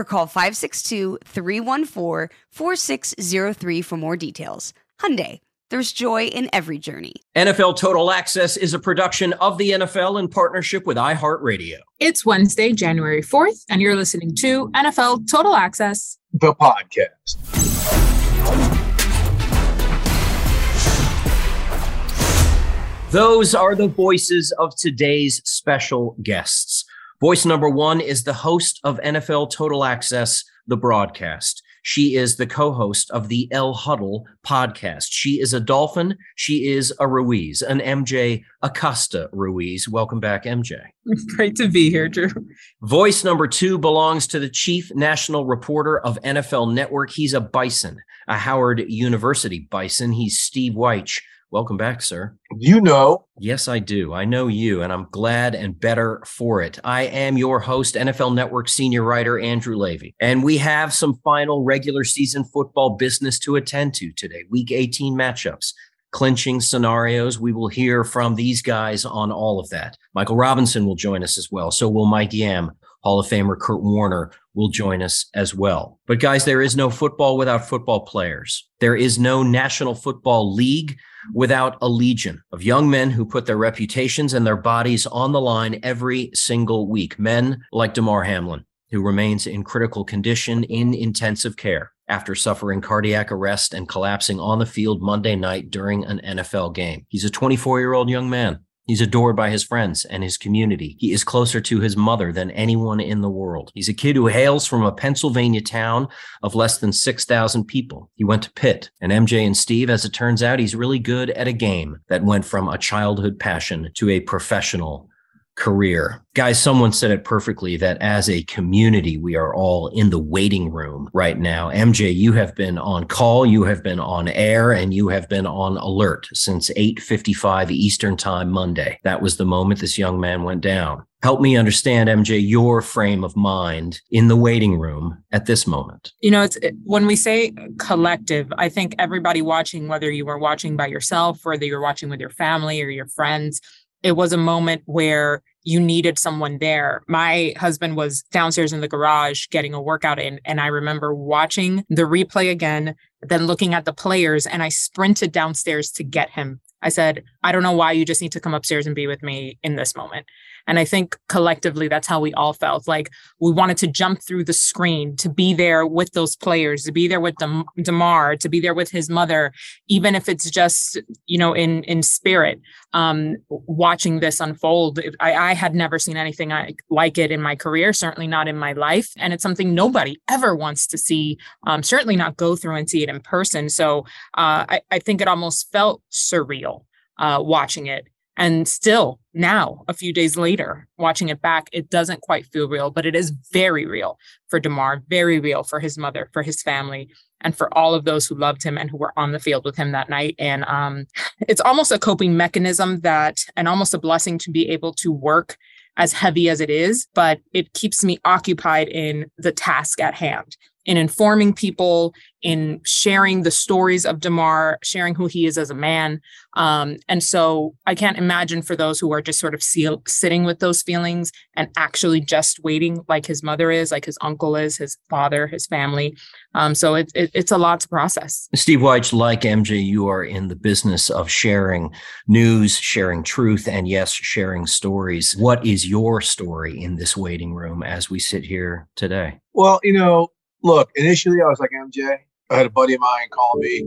or call 562-314-4603 for more details. Hyundai, there's joy in every journey. NFL Total Access is a production of the NFL in partnership with iHeartRadio. It's Wednesday, January 4th, and you're listening to NFL Total Access, the podcast. Those are the voices of today's special guests. Voice number one is the host of NFL Total Access, the broadcast. She is the co host of the El Huddle podcast. She is a Dolphin. She is a Ruiz, an MJ Acosta Ruiz. Welcome back, MJ. Great to be here, Drew. Voice number two belongs to the chief national reporter of NFL Network. He's a Bison, a Howard University Bison. He's Steve Wyche. Welcome back, sir. You know. Yes, I do. I know you, and I'm glad and better for it. I am your host, NFL Network senior writer Andrew Levy, and we have some final regular season football business to attend to today. Week 18 matchups, clinching scenarios. We will hear from these guys on all of that. Michael Robinson will join us as well. So will Mike Yam. Hall of Famer Kurt Warner will join us as well. But guys, there is no football without football players. There is no National Football League without a legion of young men who put their reputations and their bodies on the line every single week. Men like Damar Hamlin, who remains in critical condition in intensive care after suffering cardiac arrest and collapsing on the field Monday night during an NFL game. He's a 24 year old young man He's adored by his friends and his community. He is closer to his mother than anyone in the world. He's a kid who hails from a Pennsylvania town of less than 6,000 people. He went to Pitt. And MJ and Steve, as it turns out, he's really good at a game that went from a childhood passion to a professional career. Guys, someone said it perfectly that as a community, we are all in the waiting room right now. MJ, you have been on call, you have been on air, and you have been on alert since 8:55 Eastern Time Monday. That was the moment this young man went down. Help me understand, MJ, your frame of mind in the waiting room at this moment. You know, it's when we say collective, I think everybody watching, whether you were watching by yourself, whether you're watching with your family or your friends, it was a moment where you needed someone there. My husband was downstairs in the garage getting a workout in, and I remember watching the replay again, then looking at the players, and I sprinted downstairs to get him. I said, I don't know why you just need to come upstairs and be with me in this moment. And I think collectively, that's how we all felt. Like we wanted to jump through the screen to be there with those players, to be there with Dem- Damar, to be there with his mother, even if it's just, you know, in, in spirit, um, watching this unfold. I, I had never seen anything like it in my career, certainly not in my life. And it's something nobody ever wants to see, um, certainly not go through and see it in person. So uh, I, I think it almost felt surreal uh, watching it. And still now, a few days later, watching it back, it doesn't quite feel real, but it is very real for Damar, very real for his mother, for his family. and for all of those who loved him and who were on the field with him that night. And um, it's almost a coping mechanism that, and almost a blessing to be able to work as heavy as it is, but it keeps me occupied in the task at hand in informing people, in sharing the stories of Damar, sharing who he is as a man. Um, and so I can't imagine for those who are just sort of seal, sitting with those feelings and actually just waiting, like his mother is, like his uncle is, his father, his family. Um, so it, it, it's a lot to process. Steve Wyche, like MJ, you are in the business of sharing news, sharing truth, and yes, sharing stories. What is your story in this waiting room as we sit here today? Well, you know, look, initially I was like MJ. I had a buddy of mine call me,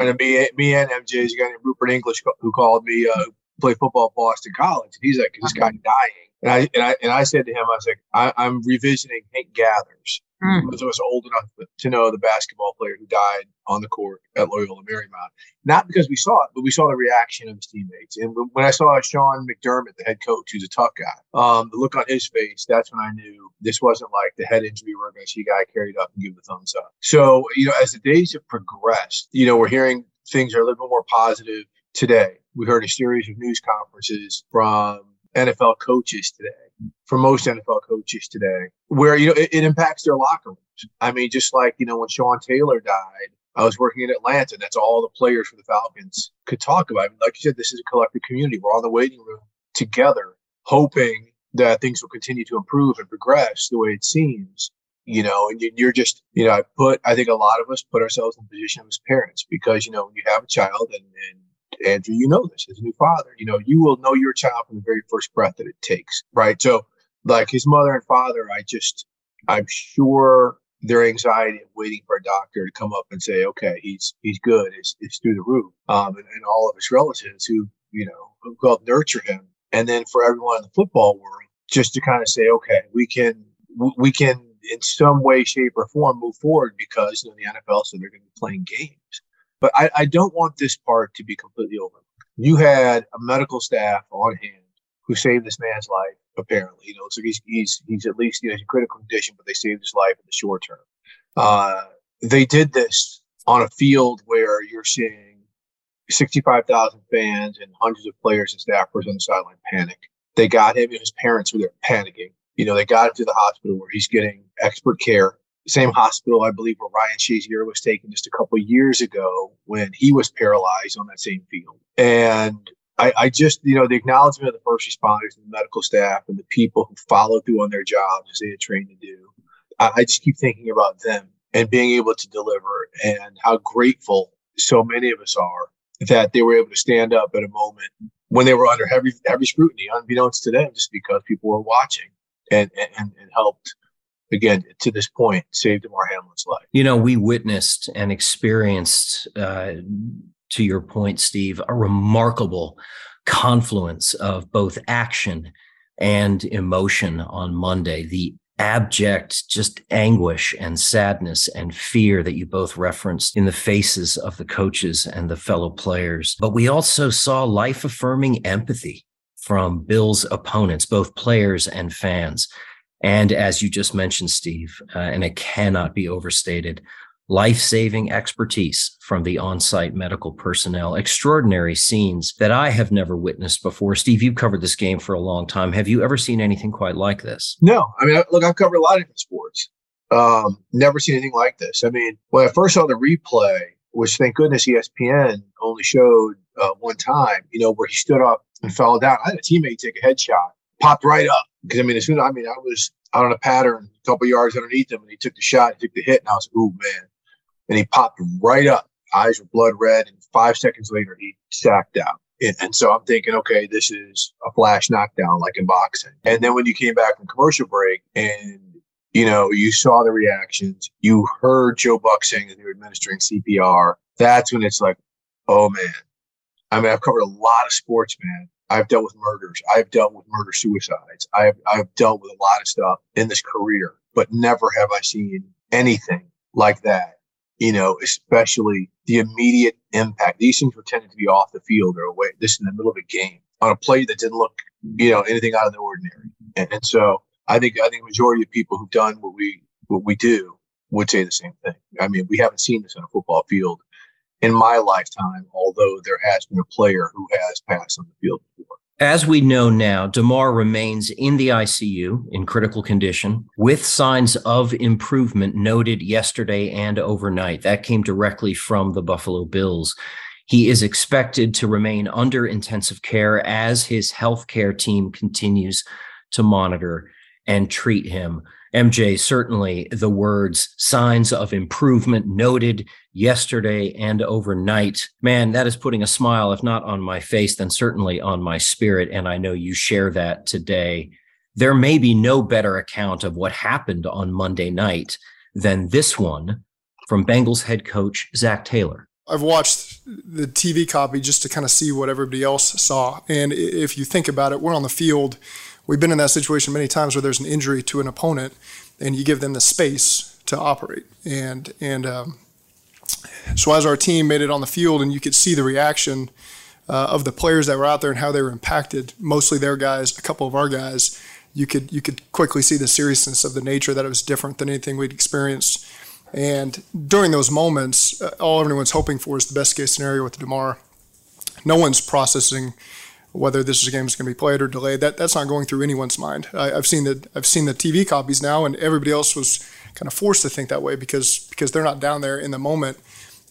and me, me and MJ's a guy named Rupert English who called me, uh, play football at Boston College. And he's like, this guy's dying. And I, and I, and I said to him, I was like, I, I'm revisiting Hank Gathers mm. because I was old enough to know the basketball player who died on the court at Loyola Marymount. Not because we saw it, but we saw the reaction of his teammates. And when I saw Sean McDermott, the head coach, who's a tough guy, um, the look on his face, that's when I knew this wasn't like the head injury we're going to see a guy carried up and give the thumbs up. So, you know, as the days have progressed, you know, we're hearing things are a little bit more positive today. We heard a series of news conferences from NFL coaches today, for most NFL coaches today, where you know it, it, impacts their locker rooms. I mean, just like you know when Sean Taylor died, I was working in Atlanta. That's all the players for the Falcons could talk about. I mean, like you said, this is a collective community. We're all in the waiting room together, hoping that things will continue to improve and progress the way it seems. You know, and you're just, you know, I put, I think a lot of us put ourselves in the position as parents because, you know, when you have a child and, and Andrew, you know this as a new father. You know, you will know your child from the very first breath that it takes, right? So, like his mother and father, I just, I'm sure their anxiety of waiting for a doctor to come up and say, okay, he's he's good, is is through the roof. Um, and, and all of his relatives who, you know, who helped nurture him, and then for everyone in the football world, just to kind of say, okay, we can we can in some way, shape, or form move forward because you know the NFL, so they're going to be playing games. But I, I don't want this part to be completely over. You had a medical staff on hand who saved this man's life. Apparently, you know, so he's he's he's at least you know he's in critical condition, but they saved his life in the short term. Uh, they did this on a field where you're seeing 65,000 fans and hundreds of players and staffers on the sideline panic. They got him and his parents were there panicking. You know, they got him to the hospital where he's getting expert care same hospital, I believe, where Ryan Shazier was taken just a couple years ago when he was paralyzed on that same field. And I, I, just, you know, the acknowledgement of the first responders and the medical staff and the people who followed through on their jobs as they had trained to do. I, I just keep thinking about them and being able to deliver and how grateful so many of us are that they were able to stand up at a moment when they were under heavy heavy scrutiny, unbeknownst to them, just because people were watching and and, and helped again, to this point, saved Damar Hamlin's life. You know, we witnessed and experienced, uh, to your point, Steve, a remarkable confluence of both action and emotion on Monday. The abject just anguish and sadness and fear that you both referenced in the faces of the coaches and the fellow players. But we also saw life affirming empathy from Bill's opponents, both players and fans. And as you just mentioned, Steve, uh, and it cannot be overstated, life saving expertise from the on site medical personnel, extraordinary scenes that I have never witnessed before. Steve, you've covered this game for a long time. Have you ever seen anything quite like this? No. I mean, look, I've covered a lot of different sports. Um, never seen anything like this. I mean, when I first saw the replay, which thank goodness ESPN only showed uh, one time, you know, where he stood up and fell down. I had a teammate take a headshot, popped right up because I mean, as soon as I mean, I was out on a pattern, a couple yards underneath him, and he took the shot, he took the hit, and I was, ooh man, and he popped right up. Eyes were blood red, and five seconds later, he sacked out. And, and so I'm thinking, okay, this is a flash knockdown like in boxing. And then when you came back from commercial break and you know, you saw the reactions, you heard Joe Buck saying that they were administering CPR. That's when it's like, oh man. I mean, I've covered a lot of sports, man. I've dealt with murders. I've dealt with murder suicides. I've, I've dealt with a lot of stuff in this career, but never have I seen anything like that. You know, especially the immediate impact. These things were tended to be off the field or away. This in the middle of a game on a play that didn't look, you know, anything out of the ordinary. And, and so I think I think majority of people who've done what we what we do would say the same thing. I mean, we haven't seen this on a football field in my lifetime, although there has been a player who has passed on the field before. As we know now, Damar remains in the ICU in critical condition with signs of improvement noted yesterday and overnight. That came directly from the Buffalo Bills. He is expected to remain under intensive care as his healthcare team continues to monitor and treat him. MJ, certainly the words signs of improvement noted yesterday and overnight. Man, that is putting a smile, if not on my face, then certainly on my spirit. And I know you share that today. There may be no better account of what happened on Monday night than this one from Bengals head coach Zac Taylor. I've watched the TV copy just to kind of see what everybody else saw. And if you think about it, we're on the field we've been in that situation many times where there's an injury to an opponent, and you give them the space to operate. And and um, so as our team made it on the field, and you could see the reaction uh, of the players that were out there and how they were impacted. Mostly their guys, a couple of our guys. You could you could quickly see the seriousness of the nature that it was different than anything we'd experienced. And during those moments, uh, all everyone's hoping for is the best case scenario with Damar. No one's processing whether this game is going to be played or delayed. That that's not going through anyone's mind. I, have seen the I've seen the TV copies now, and everybody else was kind of forced to think that way because because they're not down there in the moment.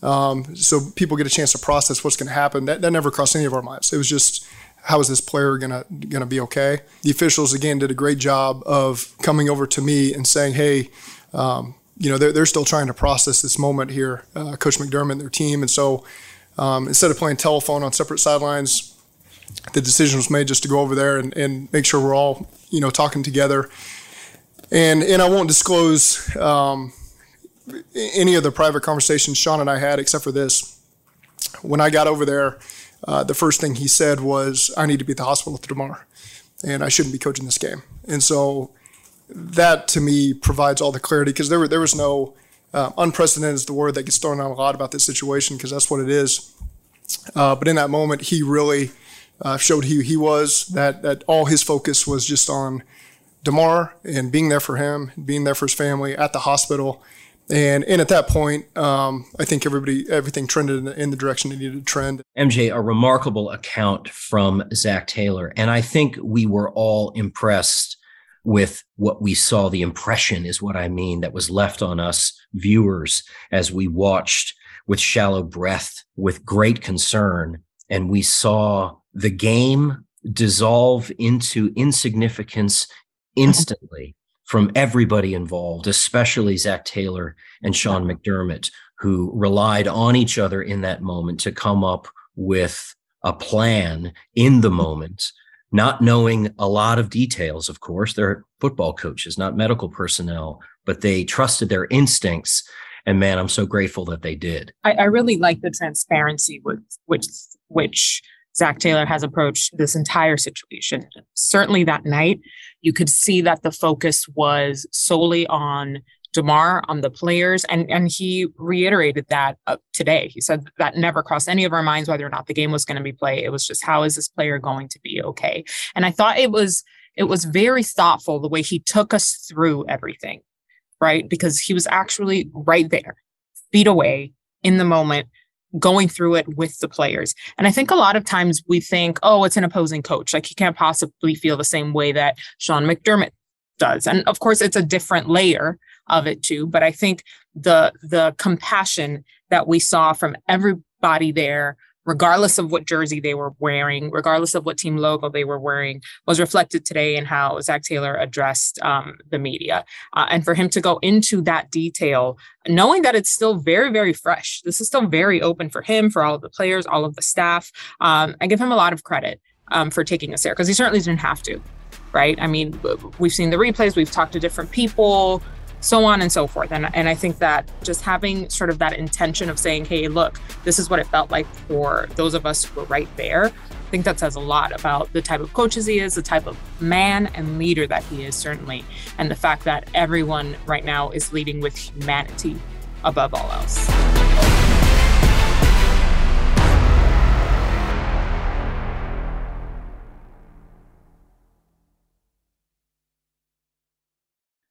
Um, so people get a chance to process what's going to happen. That that never crossed any of our minds. It was just how is this player gonna gonna be okay? The officials again did a great job of coming over to me and saying, hey. Um, you know they're, they're still trying to process this moment here, uh, Coach McDermott and their team, and so um, instead of playing telephone on separate sidelines, the decision was made just to go over there and, and make sure we're all, you know, talking together. And and I won't disclose um, any of the private conversations Sean and I had, except for this. When I got over there, uh, the first thing he said was, "I need to be at the hospital tomorrow, and I shouldn't be coaching this game." And so that to me provides all the clarity because there there was no uh, unprecedented is the word that gets thrown out a lot about this situation because that's what it is. Uh, but in that moment, he really uh, showed who he was, that, that all his focus was just on Damar and being there for him, being there for his family at the hospital. And, and at that point, um, I think everybody, everything trended in the, in the direction it needed to trend. MJ, a remarkable account from Zac Taylor. And I think we were all impressed with what we saw. The impression is what I mean that was left on us viewers as we watched with shallow breath, with great concern. And we saw the game dissolve into insignificance mm-hmm. instantly from everybody involved, especially Zac Taylor and Sean McDermott, who relied on each other in that moment to come up with a plan in the mm-hmm. moment, not knowing a lot of details, of course. They're football coaches, not medical personnel, but they trusted their instincts. And man, I'm so grateful that they did. I, I really like the transparency with which which Zac Taylor has approached this entire situation. Certainly that night, you could see that the focus was solely on Damar, on the players, and, and he reiterated that uh, today. He said that never crossed any of our minds whether or not the game was going to be played. It was just how is this player going to be okay? And I thought it was it was very thoughtful the way he took us through everything, right? Because he was actually right there, feet away in the moment going through it with the players. And I think a lot of times we think, oh, it's an opposing coach. Like he can't possibly feel the same way that Sean McDermott does. And of course, it's a different layer of it too. But I think the the compassion that we saw from everybody there regardless of what jersey they were wearing, regardless of what team logo they were wearing, was reflected today in how Zac Taylor addressed um, the media. Uh, and for him to go into that detail, knowing that it's still very, very fresh, this is still very open for him, for all of the players, all of the staff. Um, I give him a lot of credit um, for taking us there because he certainly didn't have to. Right. I mean, we've seen the replays, we've talked to different people so on and so forth. And, and I think that just having sort of that intention of saying, hey, look, this is what it felt like for those of us who were right there, I think that says a lot about the type of coaches he is, the type of man and leader that he is, certainly, and the fact that everyone right now is leading with humanity above all else.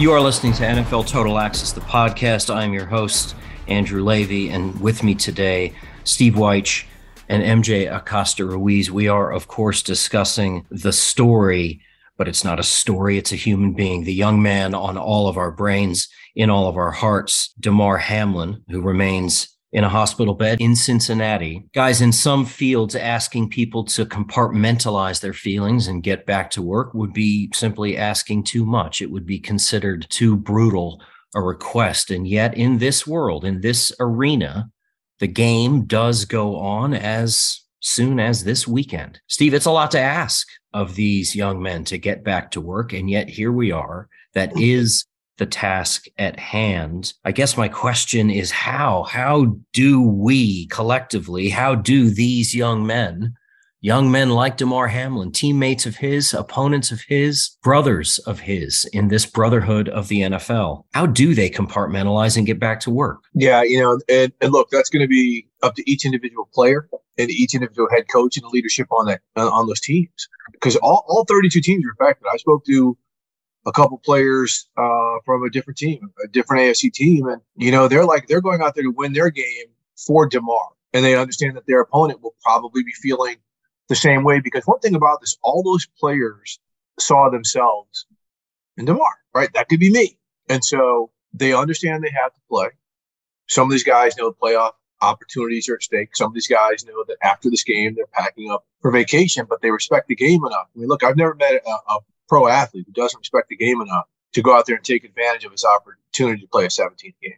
You are listening to NFL Total Access, the podcast. I'm your host, Andrew Levy, and with me today, Steve Wyche and MJ Acosta Ruiz. We are, of course, discussing the story, but it's not a story, it's a human being, the young man on all of our brains, in all of our hearts, Damar Hamlin, who remains in a hospital bed in Cincinnati. Guys, in some fields, asking people to compartmentalize their feelings and get back to work would be simply asking too much. It would be considered too brutal a request. And yet, in this world, in this arena, the game does go on as soon as this weekend. Steve, it's a lot to ask of these young men to get back to work. And yet, here we are. That mm-hmm. is the task at hand. I guess my question is how? How do we collectively, how do these young men, young men like Damar Hamlin, teammates of his, opponents of his, brothers of his in this brotherhood of the NFL, how do they compartmentalize and get back to work? Yeah, you know, and, and look, that's going to be up to each individual player and each individual head coach and the leadership on that on those teams because all, all 32 teams are affected. I spoke to a couple players uh, from a different team, a different AFC team, and you know they're like they're going out there to win their game for Damar, and they understand that their opponent will probably be feeling the same way because one thing about this, all those players saw themselves in Damar, right? That could be me, and so they understand they have to play. Some of these guys know the playoff opportunities are at stake. Some of these guys know that after this game they're packing up for vacation, but they respect the game enough. I mean, look, I've never met a, a pro athlete who doesn't respect the game enough to go out there and take advantage of his opportunity to play a 17th game.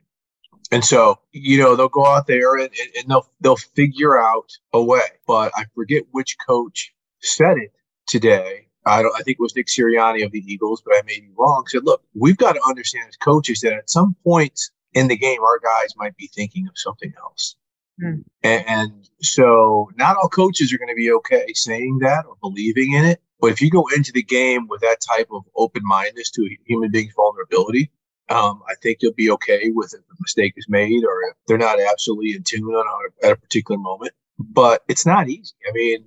And so, you know, they'll go out there and, and they'll they'll figure out a way. But I forget which coach said it today. I don't I think it was Nick Sirianni of the Eagles, but I may be wrong. Said, look, we've got to understand as coaches that at some point in the game, our guys might be thinking of something else. Hmm. And, and so not all coaches are going to be okay saying that or believing in it. But if you go into the game with that type of open mindedness to a human being's vulnerability, um, I think you'll be okay with if a mistake is made or if they're not absolutely in tune on a, at a particular moment. But it's not easy. I mean,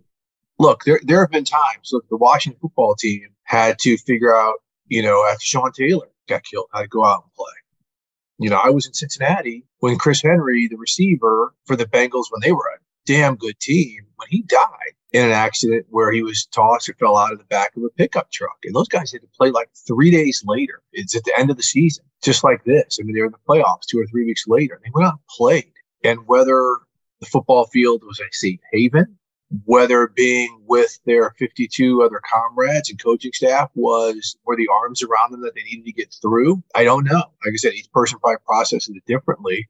look, there there have been times. Look, the Washington football team had to figure out, you know, after Sean Taylor got killed, how to go out and play. You know, I was in Cincinnati when Chris Henry, the receiver for the Bengals, when they were a damn good team, when he died in an accident where he was tossed or fell out of the back of a pickup truck. And those guys had to play like three days later. It's at the end of the season, just like this. I mean, they were in the playoffs two or three weeks later. They went out and played. And whether the football field was a safe haven, whether being with their 52 other comrades and coaching staff was were the arms around them that they needed to get through, I don't know. Like I said, each person probably processes it differently.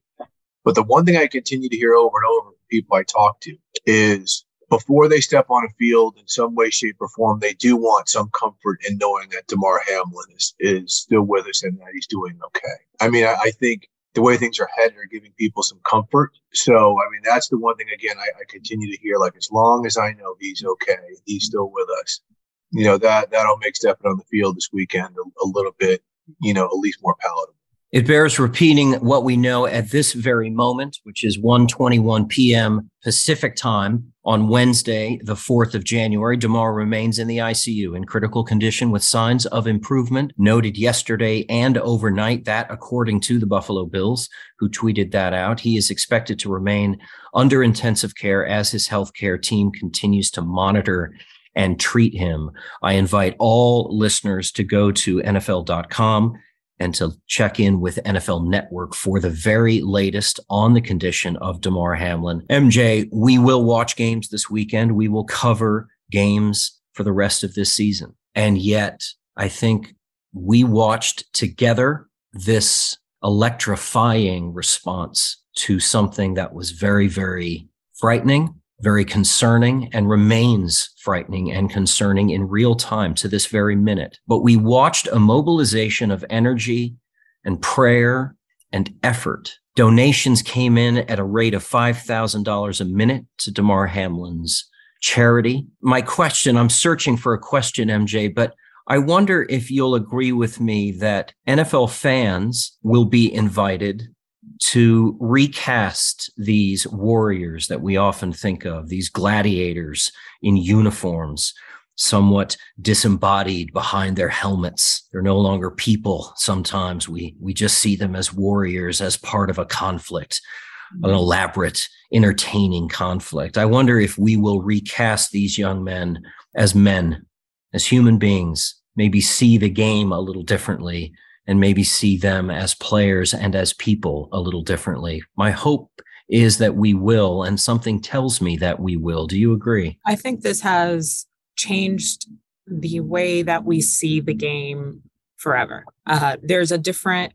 But the one thing I continue to hear over and over from people I talk to is before they step on a field in some way, shape, or form, they do want some comfort in knowing that Damar Hamlin is, is still with us and that he's doing okay. I mean, I, I think the way things are headed are giving people some comfort. So, I mean, that's the one thing, again, I, I continue to hear like, as long as I know he's okay, he's still with us, you know, that, that'll make stepping on the field this weekend a, a little bit, you know, at least more palatable. It bears repeating what we know at this very moment, which is 1:21 p.m. Pacific time on Wednesday, the 4th of January. Damar remains in the ICU in critical condition with signs of improvement noted yesterday and overnight. That, according to the Buffalo Bills, who tweeted that out, he is expected to remain under intensive care as his healthcare team continues to monitor and treat him. I invite all listeners to go to NFL.com and to check in with NFL Network for the very latest on the condition of Damar Hamlin. MJ, we will watch games this weekend. We will cover games for the rest of this season. And yet, I think we watched together this electrifying response to something that was very, very frightening very concerning and remains frightening and concerning in real time to this very minute. But we watched a mobilization of energy and prayer and effort. Donations came in at a rate of $5,000 a minute to Damar Hamlin's charity. My question, I'm searching for a question, MJ, but I wonder if you'll agree with me that NFL fans will be invited to recast these warriors that we often think of, these gladiators in uniforms, somewhat disembodied behind their helmets. They're no longer people. Sometimes we, we just see them as warriors, as part of a conflict, an mm-hmm. elaborate, entertaining conflict. I wonder if we will recast these young men as men, as human beings, maybe see the game a little differently and maybe see them as players and as people a little differently. My hope is that we will, and something tells me that we will. Do you agree? I think this has changed the way that we see the game forever. Uh, there's a different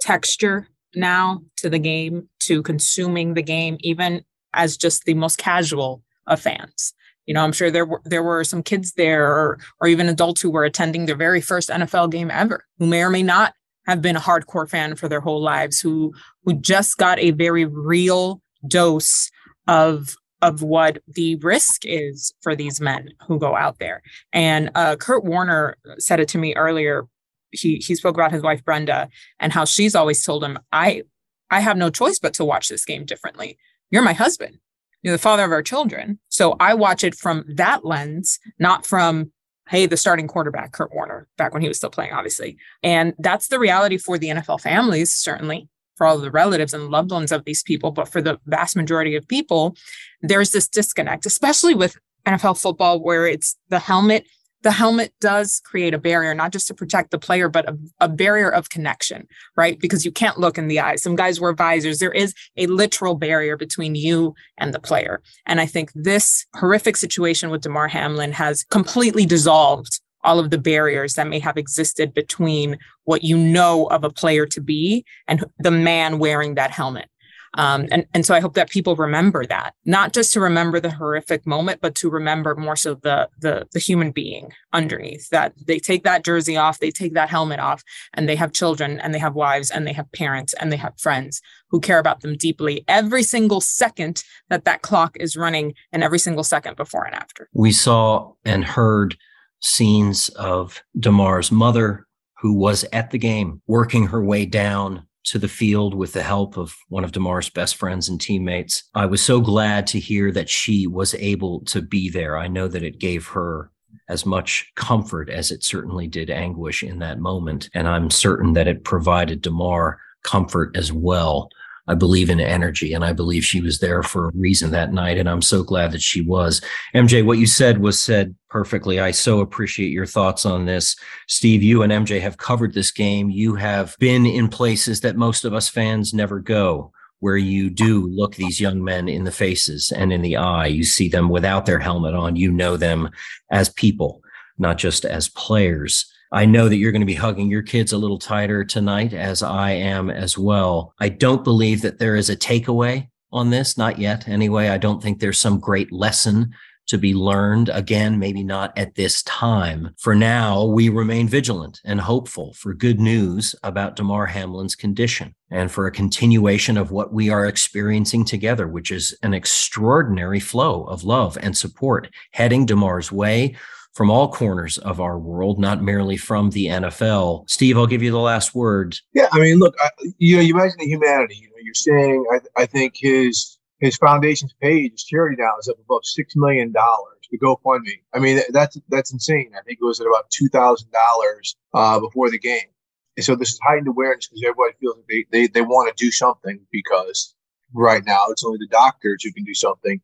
texture now to the game, to consuming the game, even as just the most casual of fans. You know, I'm sure there were there were some kids there or or even adults who were attending their very first NFL game ever, who may or may not have been a hardcore fan for their whole lives, who who just got a very real dose of of what the risk is for these men who go out there. And uh, Kurt Warner said it to me earlier. He he spoke about his wife Brenda and how she's always told him, "I I have no choice but to watch this game differently. You're my husband you know, the father of our children. So I watch it from that lens, not from, hey, the starting quarterback, Kurt Warner, back when he was still playing, obviously. And that's the reality for the NFL families, certainly for all of the relatives and loved ones of these people. But for the vast majority of people, there's this disconnect, especially with NFL football, where it's the helmet the helmet does create a barrier, not just to protect the player, but a, a, barrier of connection, right? Because you can't look in the eyes. Some guys wear visors. There is a literal barrier between you and the player. And I think this horrific situation with Damar Hamlin has completely dissolved all of the barriers that may have existed between what you know of a player to be and the man wearing that helmet. Um, and, and so I hope that people remember that, not just to remember the horrific moment, but to remember more so the, the, the human being underneath that they take that jersey off, they take that helmet off and they have children and they have wives and they have parents and they have friends who care about them deeply every single second that that clock is running and every single second before and after. We saw and heard scenes of Damar's mother who was at the game working her way down to the field with the help of one of Damar's best friends and teammates. I was so glad to hear that she was able to be there. I know that it gave her as much comfort as it certainly did anguish in that moment. And I'm certain that it provided Damar comfort as well. I believe in energy and I believe she was there for a reason that night. And I'm so glad that she was. MJ, what you said was said perfectly. I so appreciate your thoughts on this. Steve, you and MJ have covered this game. You have been in places that most of us fans never go where you do look these young men in the faces and in the eye. You see them without their helmet on. You know them as people, not just as players. I know that you're going to be hugging your kids a little tighter tonight, as I am as well. I don't believe that there is a takeaway on this, not yet. Anyway, I don't think there's some great lesson to be learned. Again, maybe not at this time. For now, we remain vigilant and hopeful for good news about Damar Hamlin's condition and for a continuation of what we are experiencing together, which is an extraordinary flow of love and support heading Damar's way from all corners of our world, not merely from the NFL. Steve, I'll give you the last word. Yeah, I mean, look, I, you know, you mentioned the humanity. You know, you're saying I, I think his his foundation's page, his charity now is up above six million dollars to GoFundMe. I mean, that's that's insane. I think it was at about two thousand uh, dollars before the game. And so this is heightened awareness because everybody feels like they, they, they want to do something because right now it's only the doctors who can do something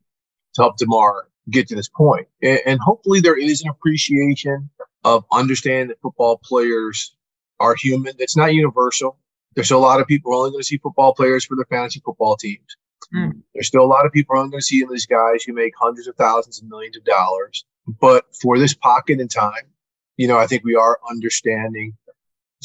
to help Damar get to this point. And, and hopefully there is an appreciation of understanding that football players are human. It's not universal. There's still a lot of people only going to see football players for their fantasy football teams. Mm. There's still a lot of people I'm going to see these guys who make hundreds of thousands and millions of dollars. But for this pocket in time, you know, I think we are understanding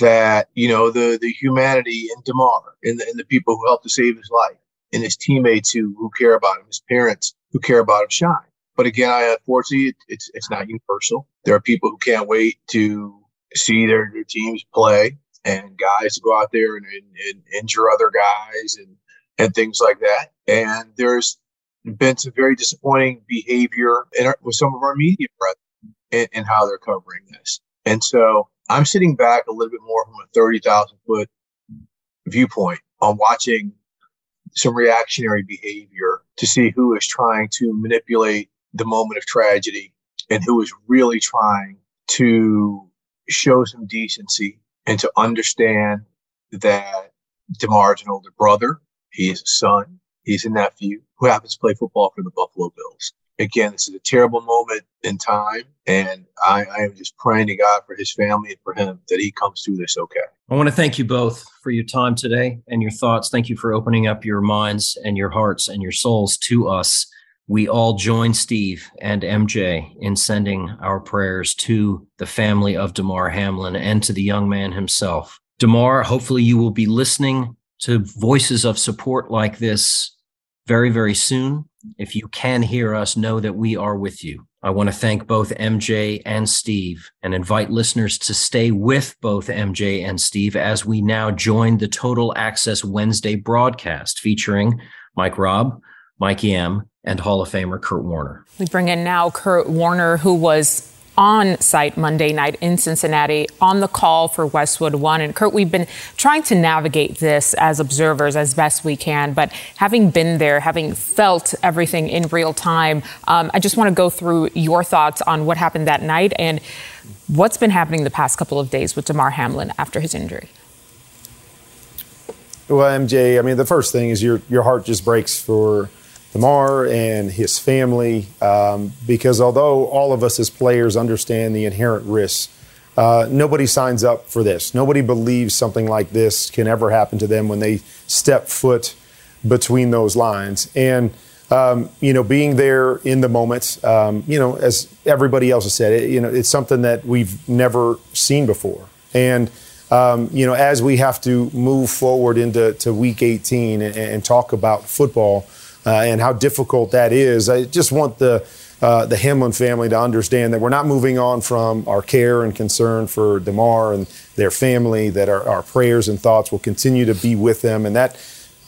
that, you know, the the humanity in Damar and the, and the people who helped to save his life and his teammates who, who care about him, his parents who care about him shine. But again, I unfortunately it, it's it's not universal. There are people who can't wait to see their, their teams play and guys go out there and, and, and injure other guys and and things like that. And there's been some very disappointing behavior our, with some of our media brethren in, in, how they're covering this. And so I'm sitting back a little bit more from a 30,000 foot viewpoint on watching some reactionary behavior to see who is trying to manipulate the moment of tragedy and who is really trying to show some decency and to understand that Damar's an older brother he is a son. He's a nephew who happens to play football for the Buffalo Bills. Again, this is a terrible moment in time, and I, I am just praying to God for his family and for him that he comes through this okay. I want to thank you both for your time today and your thoughts. Thank you for opening up your minds and your hearts and your souls to us. We all join Steve and MJ in sending our prayers to the family of Damar Hamlin and to the young man himself. Damar, hopefully you will be listening to voices of support like this very, very soon. If you can hear us, know that we are with you. I want to thank both MJ and Steve and invite listeners to stay with both MJ and Steve as we now join the Total Access Wednesday broadcast featuring Mike Robb, Mikey M, and Hall of Famer Kurt Warner. We bring in now Kurt Warner, who was on site Monday night in Cincinnati on the call for Westwood One. And Kurt, we've been trying to navigate this as observers as best we can, but having been there, having felt everything in real time, um, I just want to go through your thoughts on what happened that night and what's been happening the past couple of days with Damar Hamlin after his injury. Well, MJ, I mean, the first thing is your your heart just breaks for Damar and his family, um, because although all of us as players understand the inherent risks, uh, nobody signs up for this. Nobody believes something like this can ever happen to them when they step foot between those lines. And um, you know, being there in the moment, um, you know, as everybody else has said, it, you know, it's something that we've never seen before. And um, you know, as we have to move forward into to week 18 and, and talk about football and how difficult that is. I just want the uh, the Hamlin family to understand that we're not moving on from our care and concern for Damar and their family, that our, our prayers and thoughts will continue to be with them. And that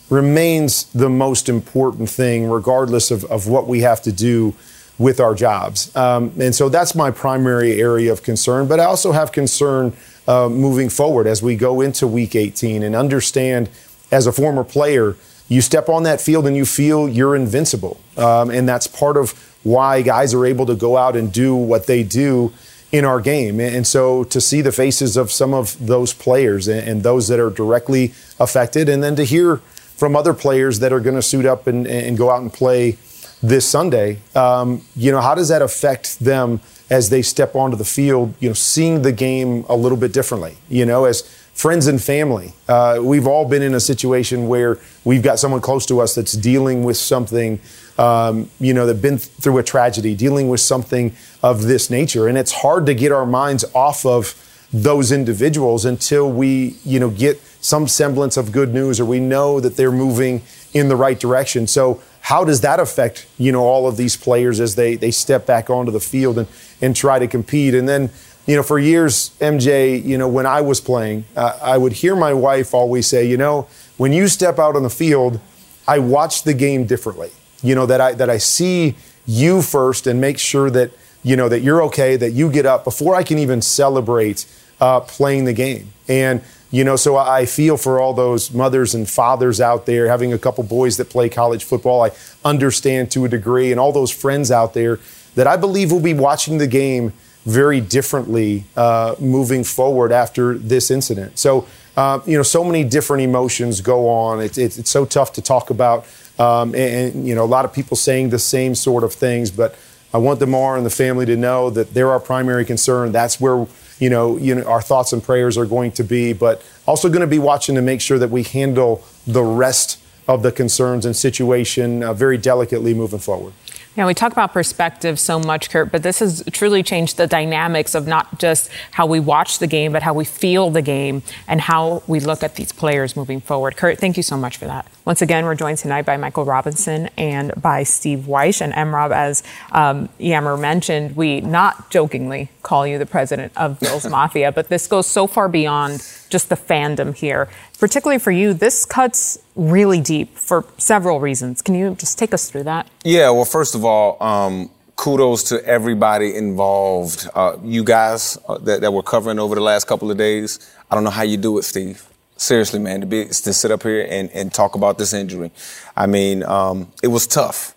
remains the most important thing, regardless of, of what we have to do with our jobs. Um, and so that's my primary area of concern. But I also have concern uh, moving forward as we go into week 18 and understand as a former player, you step on that field and you feel you're invincible. Um, and that's part of why guys are able to go out and do what they do in our game. And so to see the faces of some of those players and, those that are directly affected, and then to hear from other players that are going to suit up and, and, go out and play this Sunday, um, you know, how does that affect them as they step onto the field, you know, seeing the game a little bit differently, you know, as friends and family. Uh, we've all been in a situation where we've got someone close to us that's dealing with something, um, you know, that been through a tragedy, dealing with something of this nature, and it's hard to get our minds off of those individuals until we, you know, get some semblance of good news or we know that they're moving in the right direction. So how does that affect, you know, all of these players as they they step back onto the field and and try to compete? And then you know, for years, MJ, you know, when I was playing, uh, I would hear my wife always say, you know, when you step out on the field, I watch the game differently. You know, that I that I see you first and make sure that you know that you're okay, that you get up before I can even celebrate uh, playing the game. And you know, so I feel for all those mothers and fathers out there having a couple boys that play college football. I understand to a degree, and all those friends out there that I believe will be watching the game very differently uh, moving forward after this incident. So, uh, you know, so many different emotions go on. It's, it's, it's so tough to talk about. Um, and, and, you know, a lot of people saying the same sort of things, but I want Damar and the family to know that they're our primary concern. That's where, you know, you know, our thoughts and prayers are going to be, but also going to be watching to make sure that we handle the rest of the concerns and situation uh, very delicately moving forward. Yeah, we talk about perspective so much, Kurt, but this has truly changed the dynamics of not just how we watch the game, but how we feel the game and how we look at these players moving forward. Kurt, thank you so much for that. Once again, we're joined tonight by Michael Robinson and by Steve Wyche And MRob, as um, Yammer mentioned, we not jokingly call you the president of Bills Mafia, but this goes so far beyond just the fandom here. Particularly for you, this cuts really deep for several reasons. Can you just take us through that? Yeah, well, first of all, um, kudos to everybody involved. Uh, you guys uh, that, that were covering over the last couple of days. I don't know how you do it, Steve. Seriously, man, to be to sit up here and, and talk about this injury. I mean, um, it was tough.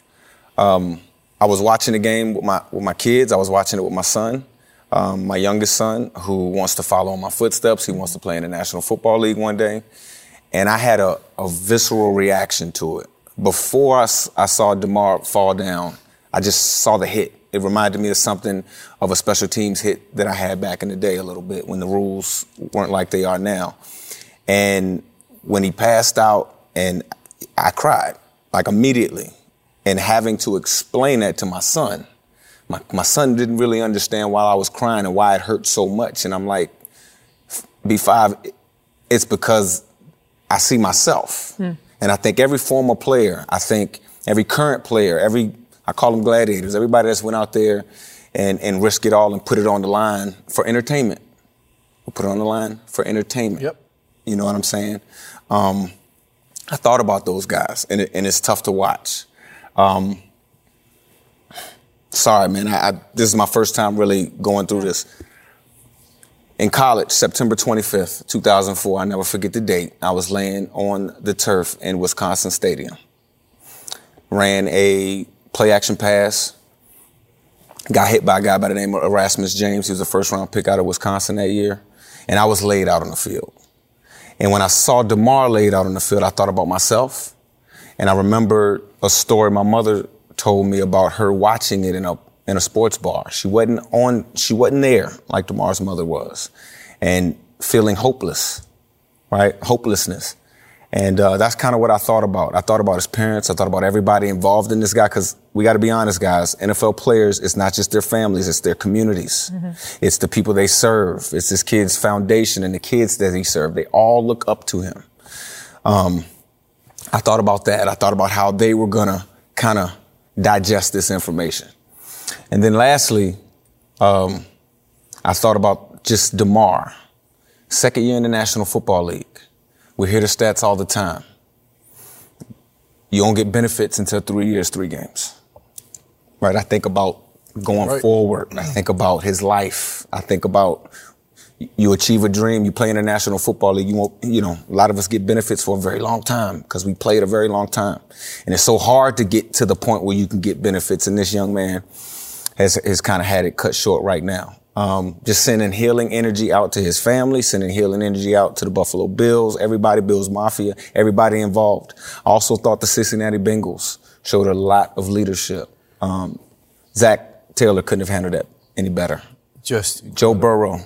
Um, I was watching the game with my with my kids. I was watching it with my son um, my youngest son, who wants to follow in my footsteps. He wants to play in the National Football League one day. And I had a, a visceral reaction to it. Before I, I saw Damar fall down, I just saw the hit. It reminded me of something of a special teams hit that I had back in the day a little bit when the rules weren't like they are now. And when he passed out, and I cried like immediately. And having to explain that to my son, my, my son didn't really understand why I was crying and why it hurt so much. And I'm like, B5, it's because I see myself. Mm. And I think every former player, I think every current player, every, I call them gladiators, everybody that's went out there and, and risk it all and put it on the line for entertainment. we put it on the line for entertainment. Yep. You know what I'm saying? Um, I thought about those guys, and, it, and it's tough to watch. Um, sorry, man. I, I, this is my first time really going through this. In college, September 25th, 2004, I never forget the date. I was laying on the turf in Wisconsin Stadium. Ran a play action pass. Got hit by a guy by the name of Erasmus James. He was a first round pick out of Wisconsin that year. And I was laid out on the field. And when I saw Damar laid out on the field, I thought about myself. And I remember a story my mother told me about her watching it in a in a sports bar. She wasn't on. She wasn't there like Damar's mother was, and feeling hopeless, right? Hopelessness. And uh, that's kind of what I thought about. I thought about his parents. I thought about everybody involved in this guy because we got to be honest, guys. NFL players, it's not just their families, it's their communities. Mm-hmm. It's the people they serve. It's this kid's foundation and the kids that he served. They all look up to him. Um, I thought about that. I thought about how they were going to kind of digest this information. And then lastly, um, I thought about just Damar, second year in the National Football League. We hear the stats all the time. You don't get benefits until three years, three games. right? I think about going Right. forward. I think about his life. I think about you achieve a dream, you play in the National Football League, you won't, you know, a lot of us get benefits for a very long time because we played a very long time. And it's so hard to get to the point where you can get benefits. And this young man has, has kind of had it cut short right now. Um, just sending healing energy out to his family, sending healing energy out to the Buffalo Bills, everybody, Bills Mafia, everybody involved. I also thought the Cincinnati Bengals showed a lot of leadership. Um, Zac Taylor couldn't have handled that any better. Just Joe Burrow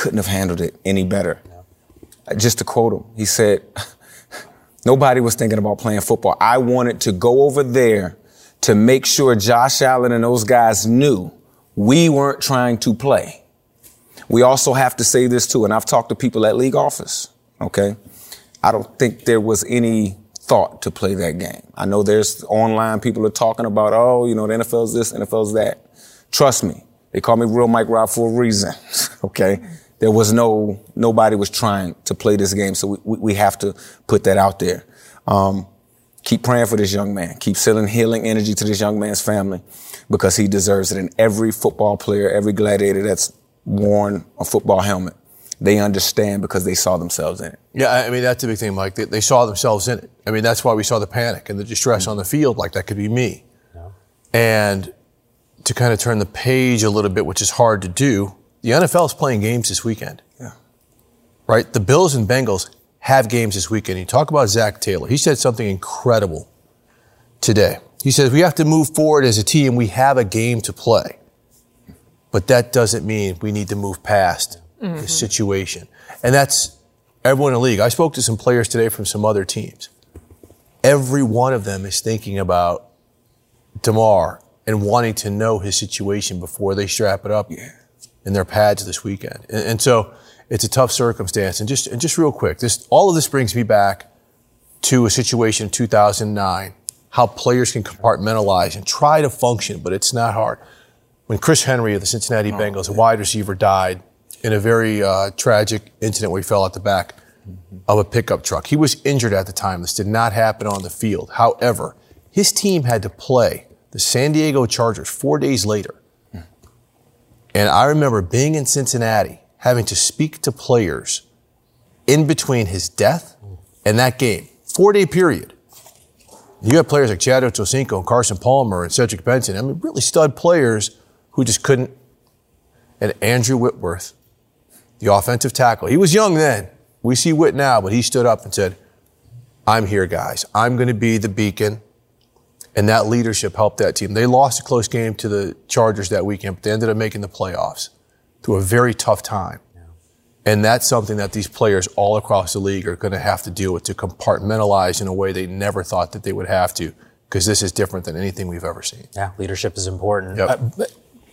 couldn't have handled it any better. Just to quote him, he said, Nobody was thinking about playing football. I wanted to go over there to make sure Josh Allen and those guys knew we weren't trying to play. We also have to say this too, and I've talked to people at league office, okay? I don't think there was any thought to play that game. I know there's online people are talking about, oh, you know, the NFL's this, NFL's that. Trust me, they call me real Mike Rob for a reason, okay? There was no, nobody was trying to play this game, so we, we, we have to put that out there. Um, keep praying for this young man. Keep sending healing energy to this young man's family because he deserves it. And every football player, every gladiator that's worn a football helmet, they understand because they saw themselves in it. Yeah, I I mean that's the big thing, Mike. They, they saw themselves in it. I mean that's why we saw the panic and the distress on the field. Like that could be me. And to kind of turn the page a little bit, which is hard to do, the NFL is playing games this weekend. Yeah. Right. The Bills and Bengals have games this weekend. You talk about Zac Taylor. He said something incredible today. He says we have to move forward as a team. We have a game to play, but that doesn't mean we need to move past the mm-hmm. situation. And that's everyone in the league. I spoke to some players today from some other teams. Every one of them is thinking about DeMar and wanting to know his situation before they strap it up in their pads this weekend. And, and so it's a tough circumstance. And just, and just real quick, this, all of this brings me back to a situation in 2009, how players can compartmentalize and try to function, but it's not hard. When Chris Henry of the Cincinnati Bengals, a wide receiver, died in a very uh, tragic incident where he fell out the back of a pickup truck. He was injured at the time. This did not happen on the field. However, his team had to play the San Diego Chargers four days later. And I remember being in Cincinnati, having to speak to players in between his death and that game, four day period. You have players like Chad Ochocinco and Carson Palmer and Cedric Benson. I mean, really stud players who just couldn't. And Andrew Whitworth, the offensive tackle, he was young then. We see Whit now, but he stood up and said, I'm here, guys. I'm going to be the beacon. And that leadership helped that team. They lost a close game to the Chargers that weekend, but they ended up making the playoffs through a very tough time. And that's something that these players all across the league are going to have to deal with to compartmentalize in a way they never thought that they would have to, because this is different than anything we've ever seen. Yeah, leadership is important. Yep. Uh,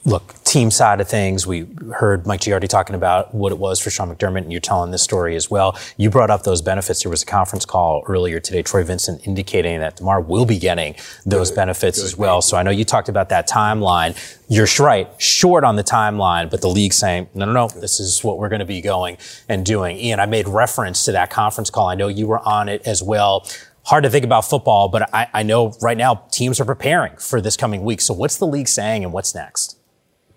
look, team side of things, we heard Mike Giardi talking about what it was for Sean McDermott, and you're telling this story as well. You brought up those benefits. There was a conference call earlier today, Troy Vincent indicating that Damar will be getting those benefits as well. So I know you talked about that timeline. You're right, short on the timeline, but the league saying, no, no, no, this is what we're going to be going and doing. Ian, I made reference to that conference call. I know you were on it as well hard to think about football, but I, I know right now teams are preparing for this coming week. So what's the league saying and what's next?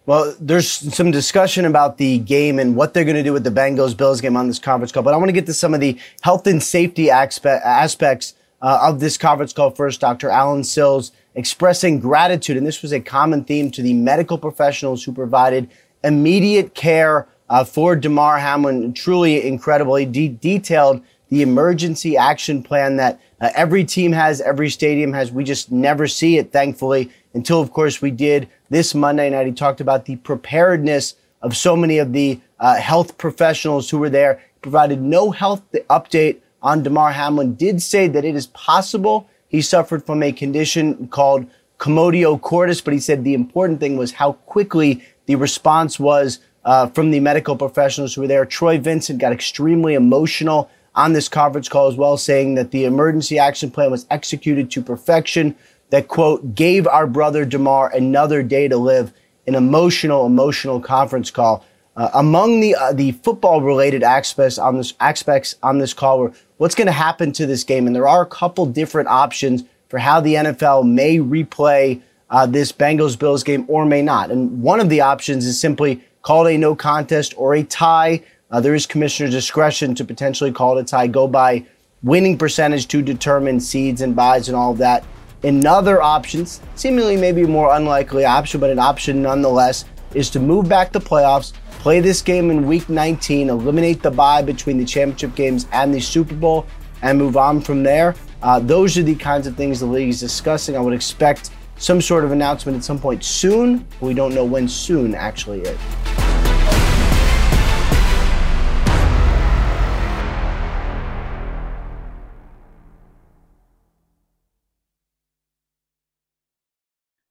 Well, there's some discussion about the game and what they're going to do with the Bengals Bills game on this conference call, but I want to get to some of the health and safety aspe- aspects uh, of this conference call first. Dr. Allen Sills expressing gratitude, and this was a common theme to the medical professionals who provided immediate care uh, for Damar Hamlin. Truly incredible. He de- detailed the emergency action plan that uh, every team has, every stadium has. We just never see it, thankfully, until, of course, we did this Monday night. He talked about the preparedness of so many of the uh, health professionals who were there. He provided no health update on Damar Hamlin. Did say that it is possible he suffered from a condition called commotio cordis, but he said the important thing was how quickly the response was uh, from the medical professionals who were there. Troy Vincent got extremely emotional on this conference call as well, saying that the emergency action plan was executed to perfection. That quote gave our brother Damar another day to live. An emotional, emotional conference call. Uh, among the uh, the football related aspects on this aspects on this call were what's going to happen to this game, and there are a couple different options for how the NFL may replay uh, this Bengals Bills game or may not. And one of the options is simply call it a no contest or a tie. Uh, there is commissioner discretion to potentially call it a tie, go by winning percentage to determine seeds and buys and all of that. Another option, seemingly maybe more unlikely option, but an option nonetheless, is to move back the playoffs, play this game in week 19, eliminate the bye between the championship games and the Super Bowl, and move on from there. Uh, those are the kinds of things the league is discussing. I would expect some sort of announcement at some point soon. We don't know when soon actually is.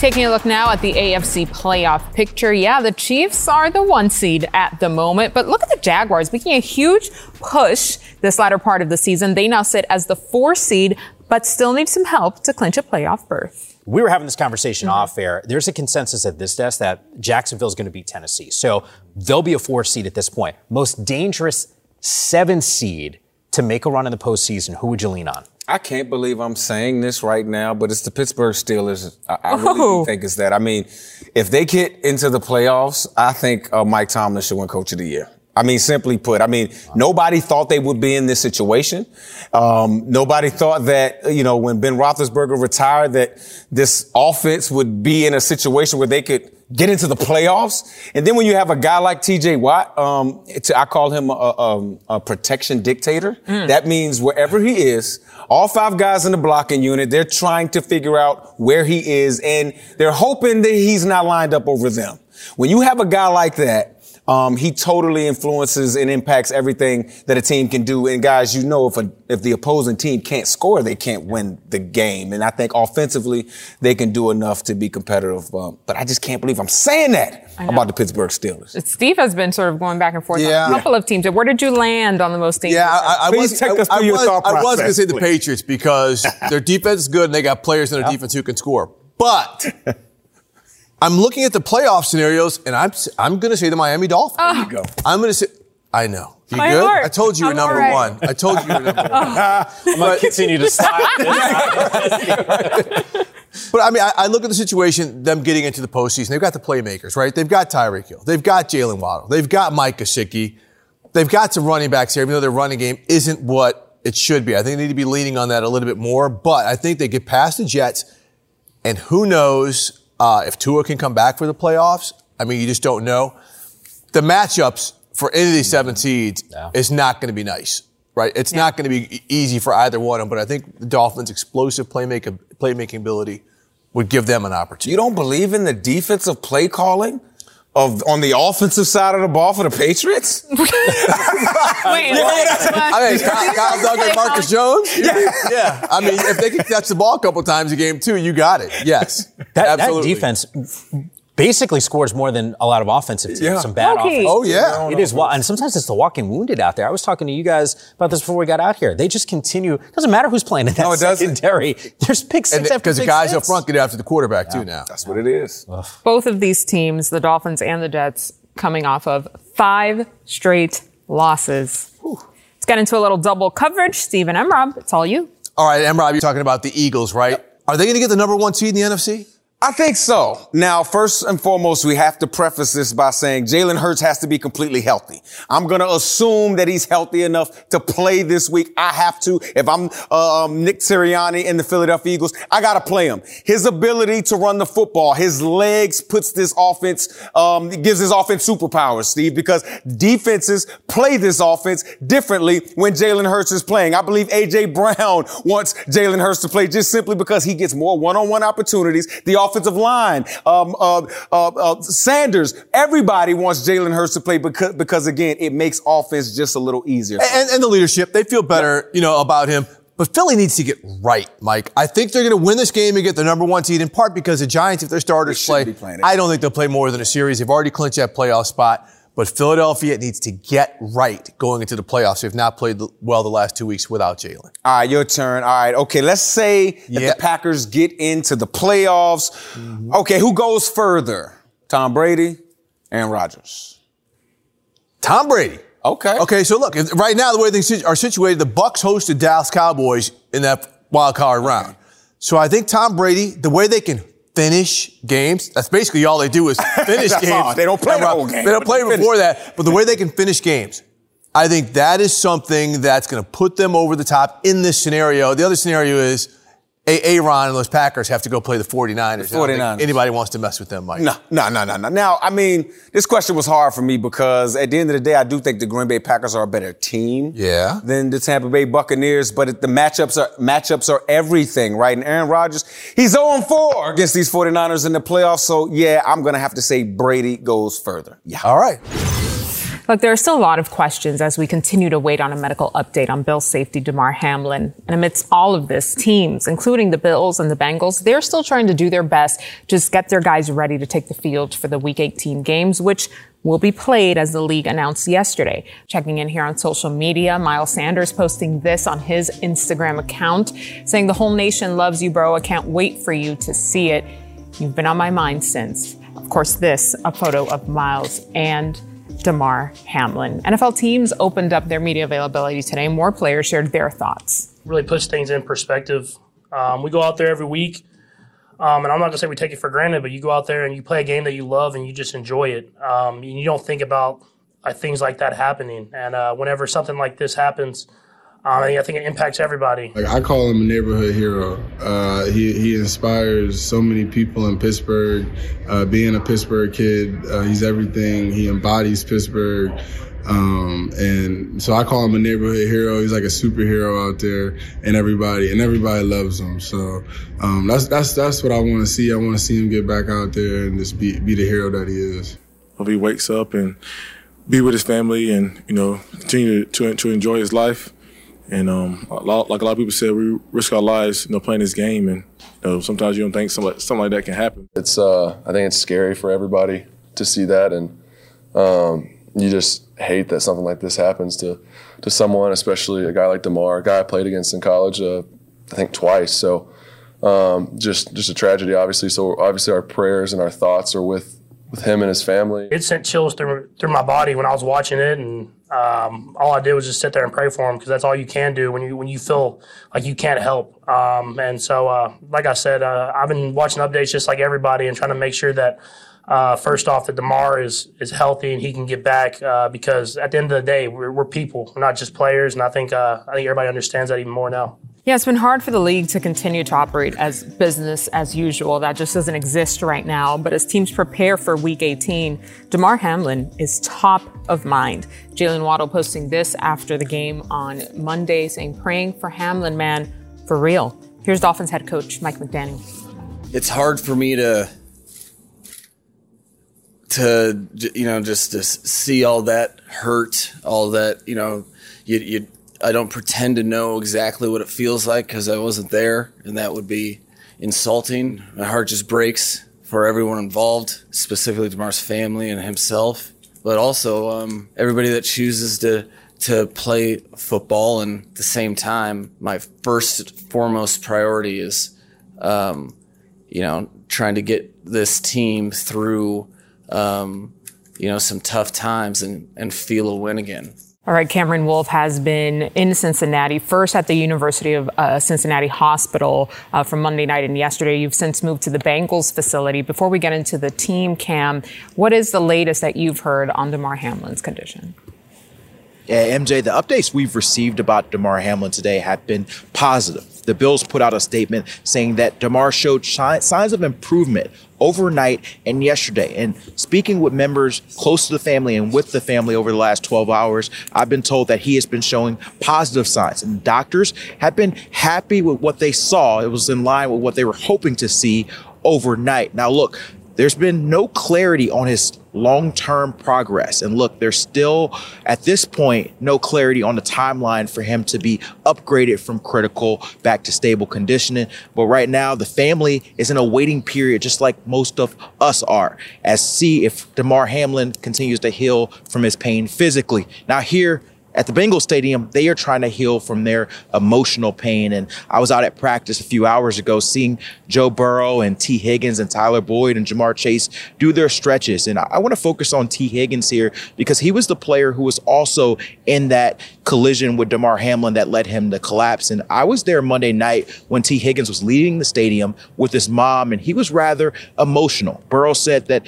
Taking a look now at the AFC playoff picture. Yeah, the Chiefs are the one seed at the moment, but look at the Jaguars making a huge push this latter part of the season. They now sit as the four seed, but still need some help to clinch a playoff berth. We were having this conversation mm-hmm. off air. There's a consensus at this desk that Jacksonville is going to beat Tennessee. So they'll be a four seed at this point. Most dangerous seven seed to make a run in the postseason. Who would you lean on? I can't believe I'm saying this right now, but it's the Pittsburgh Steelers. I, I really Oh. think it's that. I mean, if they get into the playoffs, I think uh, Mike Tomlin should win Coach of the Year. I mean, simply put, I mean, nobody thought they would be in this situation. Um, nobody thought that, you know, when Ben Roethlisberger retired, that this offense would be in a situation where they could get into the playoffs. And then when you have a guy like TJ Watt, um, I call him a, a, a protection dictator. That means wherever he is, all five guys in the blocking unit, they're trying to figure out where he is and they're hoping that he's not lined up over them. When you have a guy like that, um, he totally influences and impacts everything that a team can do. And guys, you know, if a, if the opposing team can't score, they can't win the game. And I think offensively, they can do enough to be competitive. Um, but I just can't believe I'm saying that about the Pittsburgh Steelers. Steve has been sort of going back and forth Yeah. on a couple of teams. Where did you land on the most dangerous? Yeah, I, I Please was. take us through I your was, thought I was going to say the please. Patriots because their defense is good and they got players in their defense who can score. But I'm looking at the playoff scenarios and I'm s- I'm going to say the Miami Dolphins. There you go. I'm going to say. I know. You My good? heart. I told you you're number all right. one. I told you you're number one. I'm going to continue to slide. But I mean, I, I look at the situation, them getting into the postseason. They've got the playmakers, right? They've got Tyreek Hill. They've got Jalen Waddle. They've got Mike Gesicki. They've got some running backs here, even though their running game isn't what it should be. I think they need to be leaning on that a little bit more. But I think they get past the Jets, and who knows uh, if Tua can come back for the playoffs. I mean, you just don't know. The matchups for any of these seven seeds is not going to be nice, right? It's not going to be easy for either one of them. But I think the Dolphins' explosive playmaking playmaking ability would give them an opportunity. You don't believe in the defensive play calling of on the offensive side of the ball for the Patriots? Wait, I mean, Kyle, Kyle Dugger and Marcus Jones? Yeah. yeah. I mean, if they can catch the ball a couple times a game too, you got it. Yes. That, that defense basically scores more than a lot of offensive teams. Yeah. Some bad Okay. offense. Oh, yeah. It is. wa- And sometimes it's the walking wounded out there. I was talking to you guys about this before we got out here. They just continue. Doesn't matter who's playing in that No, it doesn't. secondary. There's pick six after Because the guys six. up front get after the quarterback too now. That's what it is. Both of these teams, the Dolphins and the Jets, coming off of five straight losses. Let's get into a little double coverage. Stephen MRob, it's all you. All right, M. Rob, you're talking about the Eagles, right? Are they going to get the number one seed in the NFC? I think so. Now, first and foremost, we have to preface this by saying Jalen Hurts has to be completely healthy. I'm going to assume that he's healthy enough to play this week. I have to. If I'm um, Nick Sirianni in the Philadelphia Eagles, I got to play him. His ability to run the football, his legs puts this offense, um, gives this offense superpowers, Steve, because defenses play this offense differently when Jalen Hurts is playing. I believe AJ Brown wants Jalen Hurts to play just simply because he gets more one-on-one opportunities. The offensive line, um, uh, uh, uh, Sanders, everybody wants Jalen Hurts to play because, because again, it makes offense just a little easier. And, and the leadership, they feel better, you know, about him. But Philly needs to get right, Mike. I think they're going to win this game and get the number one seed in part because the Giants, if their starters play, I don't think they'll play more than a series. They've already clinched that playoff spot. But Philadelphia needs to get right going into the playoffs. They've not played well the last two weeks without Jalen. All right, your turn. All right. Okay, let's say that Yeah. the Packers get into the playoffs. Mm-hmm. Okay, who goes further? Tom Brady, Aaron Rodgers. Tom Brady. Okay. Okay, so look, right now the way things are situated, the Bucs host the Dallas Cowboys in that wild card round. So I think Tom Brady, the way they can finish games, that's basically all they do is finish games. all. They don't play the whole game, They don't play they finish. before that, but the way they can finish games. I think that is something that's going to put them over the top in this scenario. The other scenario is Aaron and those Packers have to go play the 49ers. I don't 49ers. Anybody wants to mess with them, Mike. No, no, no, no, no. Now, I mean, this question was hard for me because at the end of the day, I do think the Green Bay Packers are a better team Yeah. than the Tampa Bay Buccaneers, but it- the matchups are matchups are everything, right? And Aaron Rodgers, he's 0-4 against these 49ers in the playoffs. So yeah, I'm gonna have to say Brady goes further. Yeah. All right. Look, there are still a lot of questions as we continue to wait on a medical update on Bills safety Damar Hamlin. And amidst all of this, teams, including the Bills and the Bengals, they're still trying to do their best to just get their guys ready to take the field for the Week 18 games, which will be played as the league announced yesterday. Checking in here on social media, Miles Sanders posting this on his Instagram account, saying, The whole nation loves you, bro. I can't wait for you to see it. You've been on my mind since. Of course, this, a photo of Miles and Damar Hamlin. NFL teams opened up their media availability today. More players shared their thoughts. really puts things in perspective. Um, we go out there every week, um, and I'm not gonna say we take it for granted, but you go out there and you play a game that you love and you just enjoy it. Um, and you don't think about uh, things like that happening. And uh, whenever something like this happens, um, I think it impacts everybody. Like I call him a neighborhood hero. Uh, he he inspires so many people in Pittsburgh. Uh, being a Pittsburgh kid, uh, he's everything. He embodies Pittsburgh. Um, and so I call him a neighborhood hero. He's like a superhero out there, and everybody and everybody loves him. So um, that's that's that's what I want to see. I want to see him get back out there and just be be the hero that he is. Hope he wakes up and be with his family and you know continue to to enjoy his life. And um, a lot, like a lot of people said, we risk our lives, you know, playing this game, and you know, sometimes you don't think something like, something like that can happen. It's uh, I think it's scary for everybody to see that, and um, you just hate that something like this happens to to someone, especially a guy like Damar, a guy I played against in college, uh, I think twice. So um, just just a tragedy, obviously. So obviously our prayers and our thoughts are with with him and his family. It sent chills through through my body when I was watching it, and Um, all I did was just sit there and pray for him because that's all you can do when you when you feel like you can't help. Um, and so, uh, like I said, uh, I've been watching updates just like everybody and trying to make sure that uh, first off that Damar is is healthy and he can get back uh, because at the end of the day we're, we're people, we're not just players, and I think uh, I think everybody understands that even more now. Yeah, it's been hard for the league to continue to operate as business as usual. That just doesn't exist right now. But as teams prepare for Week 18, Damar Hamlin is top of mind. Jalen Waddle posting this after the game on Monday, saying, "Praying for Hamlin, man, for real." Here's Dolphins head coach Mike McDaniel. It's hard for me to to you know just to see all that hurt, all that you know you you I don't pretend to know exactly what it feels like because I wasn't there, and that would be insulting. My heart just breaks for everyone involved, specifically Damar's family and himself, but also um, everybody that chooses to to play football. And at the same time, my first foremost priority is, um, you know, trying to get this team through, um, you know, some tough times and and feel a win again. All right, Cameron Wolfe has been in Cincinnati, first at the University of uh, Cincinnati Hospital uh, from Monday night and yesterday. You've since moved to the Bengals facility. Before we get into the team, Cam, what is the latest that you've heard on Damar Hamlin's condition? Yeah, MJ, the updates we've received about Damar Hamlin today have been positive. The Bills put out a statement saying that Damar showed signs of improvement overnight and yesterday. And speaking with members close to the family and with the family over the last 12 hours, I've been told that he has been showing positive signs. And doctors have been happy with what they saw. It was in line with what they were hoping to see overnight. Now, look, there's been no clarity on his long term progress. And look, there's still, at this point, no clarity on the timeline for him to be upgraded from critical back to stable conditioning. But right now, the family is in a waiting period, just like most of us are, as see if Damar Hamlin continues to heal from his pain physically. Now, here, at the Bengal Stadium, they are trying to heal from their emotional pain. And I was out at practice a few hours ago seeing Joe Burrow and Tee Higgins and Tyler Boyd and Ja'Marr Chase do their stretches. And I, want to focus on Tee Higgins here because he was the player who was also in that collision with Damar Hamlin that led him to collapse. And I was there Monday night when Tee Higgins was leaving the stadium with his mom, and he was rather emotional. Burrow said that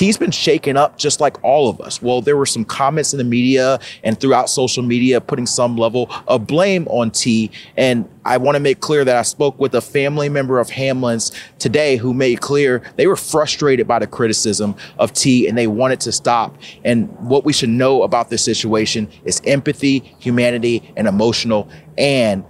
Tee's been shaken up just like all of us. Well, there were some comments in the media and throughout social media putting some level of blame on Tee. And I want to make clear that I spoke with a family member of Hamlin's today who made clear they were frustrated by the criticism of Tee and they wanted to stop. And what we should know about this situation is empathy, humanity, and emotional and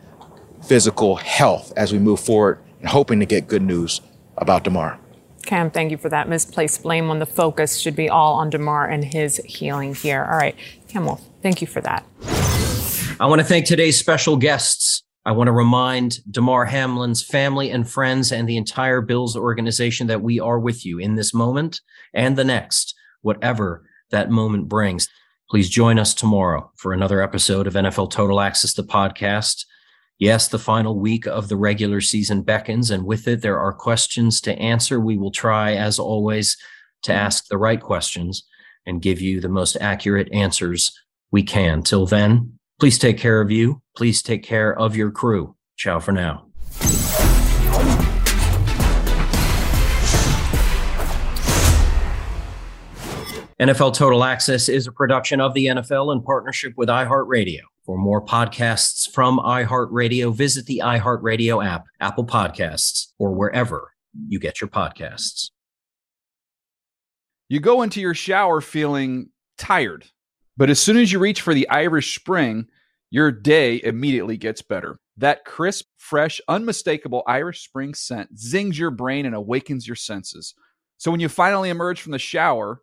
physical health as we move forward and hoping to get good news about Damar. Cam, thank you for that. Misplaced blame on the focus should be all on Damar and his healing here. All right, Cam Wolfe, thank you for that. I want to thank today's special guests. I want to remind Damar Hamlin's family and friends and the entire Bills organization that we are with you in this moment and the next, whatever that moment brings. Please join us tomorrow for another episode of NFL Total Access, the podcast. Yes, the final week of the regular season beckons, and with it, there are questions to answer. We will try, as always, to ask the right questions and give you the most accurate answers we can. Till then, please take care of you. Please take care of your crew. Ciao for now. NFL Total Access is a production of the NFL in partnership with iHeartRadio. For more podcasts from iHeartRadio, visit the iHeartRadio app, Apple Podcasts, or wherever you get your podcasts. You go into your shower feeling tired, but as soon as you reach for the Irish Spring, your day immediately gets better. That crisp, fresh, unmistakable Irish Spring scent zings your brain and awakens your senses. So when you finally emerge from the shower,